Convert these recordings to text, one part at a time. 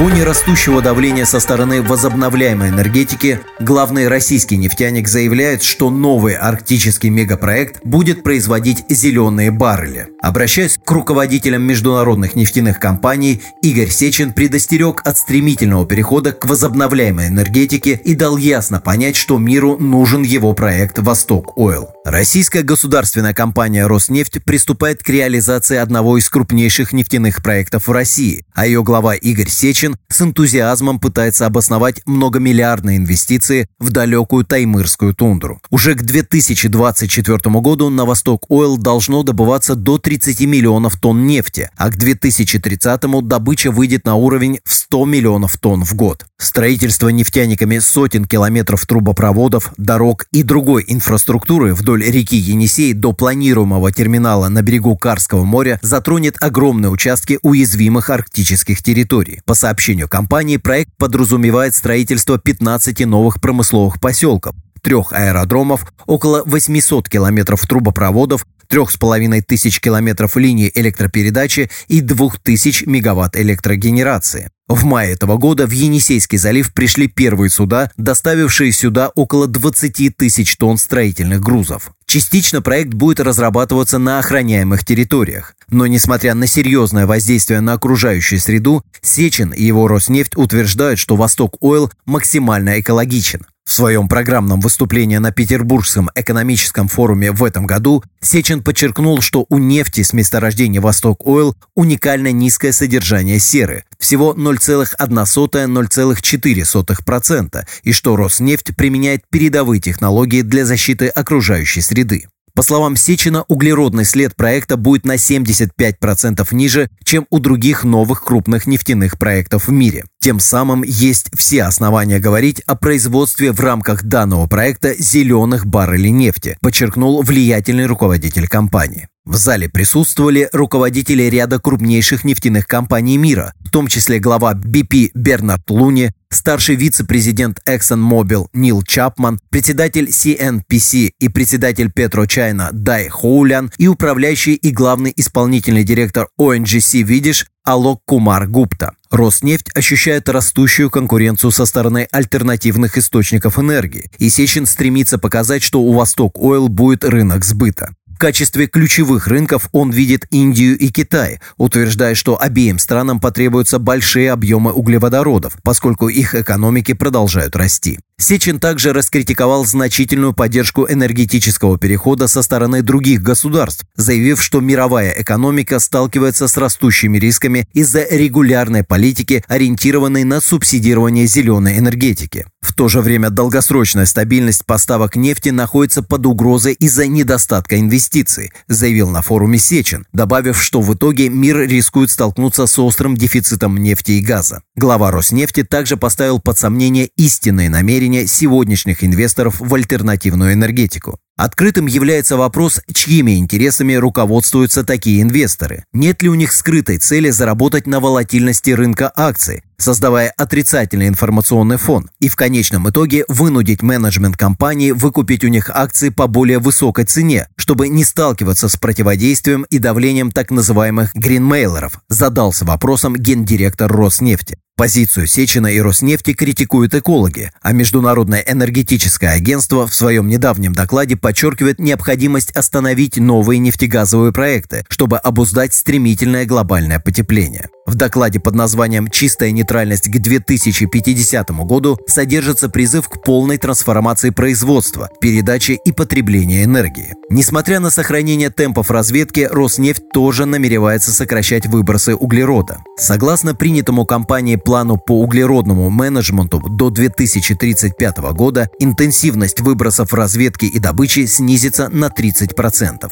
фоне растущего давления со стороны возобновляемой энергетики, главный российский нефтяник заявляет, что новый арктический мегапроект будет производить зеленые баррели. Обращаясь к руководителям международных нефтяных компаний, Игорь Сечин предостерег от стремительного перехода к возобновляемой энергетике и дал ясно понять, что миру нужен его проект «Восток Ойл». Российская государственная компания «Роснефть» приступает к реализации одного из крупнейших нефтяных проектов в России, а ее глава Игорь Сечин Путин с энтузиазмом пытается обосновать многомиллиардные инвестиции в далекую Таймырскую тундру. Уже к 2024 году на Восток Ойл должно добываться до 30 миллионов тонн нефти, а к 2030 добыча выйдет на уровень в 100 миллионов тонн в год. Строительство нефтяниками сотен километров трубопроводов, дорог и другой инфраструктуры вдоль реки Енисей до планируемого терминала на берегу Карского моря затронет огромные участки уязвимых арктических территорий. По сообщению сообщению компании, проект подразумевает строительство 15 новых промысловых поселков, трех аэродромов, около 800 километров трубопроводов, трех с половиной тысяч километров линий электропередачи и двух тысяч мегаватт электрогенерации. В мае этого года в Енисейский залив пришли первые суда, доставившие сюда около 20 тысяч тонн строительных грузов. Частично проект будет разрабатываться на охраняемых территориях. Но несмотря на серьезное воздействие на окружающую среду, Сечин и его Роснефть утверждают, что Восток Ойл максимально экологичен. В своем программном выступлении на Петербургском экономическом форуме в этом году Сечин подчеркнул, что у нефти с месторождения Восток Ойл уникально низкое содержание серы, всего 0,1-0,4%, и что Роснефть применяет передовые технологии для защиты окружающей среды. По словам Сечина, углеродный след проекта будет на 75% ниже, чем у других новых крупных нефтяных проектов в мире. Тем самым есть все основания говорить о производстве в рамках данного проекта зеленых баррелей нефти, подчеркнул влиятельный руководитель компании. В зале присутствовали руководители ряда крупнейших нефтяных компаний мира, в том числе глава BP Бернард Луни, старший вице-президент ExxonMobil Нил Чапман, председатель CNPC и председатель PetroChina Дай Хоулян и управляющий и главный исполнительный директор ONGC Видиш Алок Кумар Гупта. Роснефть ощущает растущую конкуренцию со стороны альтернативных источников энергии, и Сечин стремится показать, что у Восток Ойл будет рынок сбыта качестве ключевых рынков он видит Индию и Китай, утверждая, что обеим странам потребуются большие объемы углеводородов, поскольку их экономики продолжают расти. Сечин также раскритиковал значительную поддержку энергетического перехода со стороны других государств, заявив, что мировая экономика сталкивается с растущими рисками из-за регулярной политики, ориентированной на субсидирование зеленой энергетики. В то же время долгосрочная стабильность поставок нефти находится под угрозой из-за недостатка инвестиций, заявил на форуме Сечин, добавив, что в итоге мир рискует столкнуться с острым дефицитом нефти и газа. Глава Роснефти также поставил под сомнение истинные намерения сегодняшних инвесторов в альтернативную энергетику. Открытым является вопрос, чьими интересами руководствуются такие инвесторы. Нет ли у них скрытой цели заработать на волатильности рынка акций, создавая отрицательный информационный фон, и в конечном итоге вынудить менеджмент компании выкупить у них акции по более высокой цене, чтобы не сталкиваться с противодействием и давлением так называемых гринмейлеров, задался вопросом гендиректор Роснефти. Позицию Сечина и Роснефти критикуют экологи, а Международное энергетическое агентство в своем недавнем докладе подчеркивает необходимость остановить новые нефтегазовые проекты, чтобы обуздать стремительное глобальное потепление. В докладе под названием «Чистая нейтральность к 2050 году» содержится призыв к полной трансформации производства, передачи и потребления энергии. Несмотря на сохранение темпов разведки, Роснефть тоже намеревается сокращать выбросы углерода. Согласно принятому компанией плану по углеродному менеджменту до 2035 года, интенсивность выбросов разведки и добычи снизится на 30%.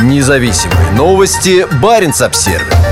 Независимые новости. Барин обсервис